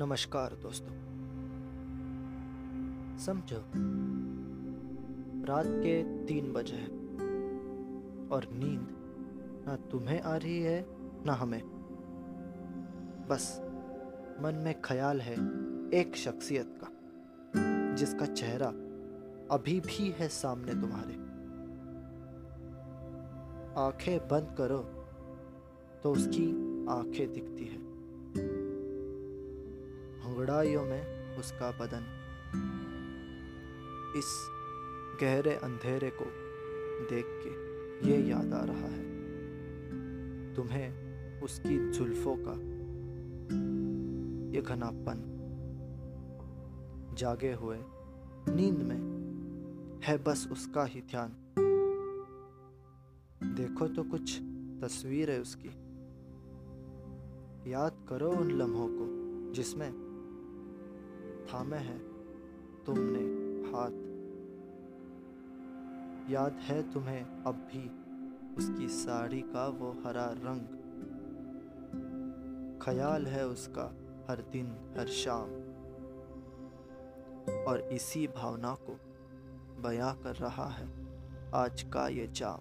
नमस्कार दोस्तों। समझो, रात के तीन बजे हैं और नींद ना तुम्हें आ रही है, ना हमें। बस, मन में ख्याल है एक शख्सियत का, जिसका चेहरा अभी भी है सामने तुम्हारे। आँखें बंद करो तो उसकी आँखें दिखती है में उसका बदन। इस गहरे अंधेरे को देख के ये याद आ रहा है। तुम्हें उसकी जुल्फों का ये घनापन जागे हुए नींद में है बस उसका ही ध्यान। देखो तो कुछ तस्वीर है उसकी। याद करो उन लम्हों को जिसमें थामे हैं तुमने हाथ। याद है तुम्हें अब भी उसकी साड़ी का वो हरा रंग। ख्याल है उसका हर दिन, हर शाम। और इसी भावना को बयां कर रहा है आज का ये जाम।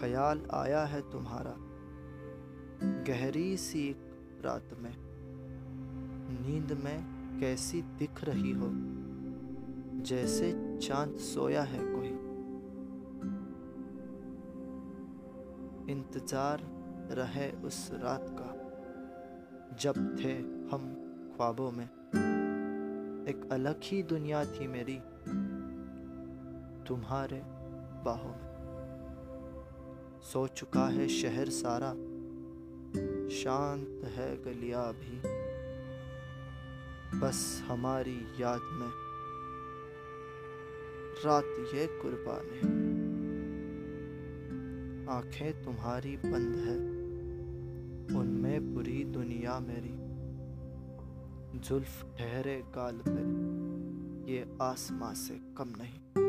ख्याल आया है तुम्हारा, गहरी सी रात में। नींद में कैसी दिख रही हो? जैसे चाँद सोया है कोई। इंतज़ार रहे उस रात का, जब थे हम ख्वाबों में। एक अलग ही दुनिया थी मेरी, तुम्हारे बाहों में। सो चुका है शहर सारा, शांत है गलिया भी। बस हमारी याद में रात ये कुर्बान है। आँखें तुम्हारी बंद है, उनमें पूरी दुनिया मेरी। जुल्फ ठहरे गाल पे, ये आसमां से कम नहीं।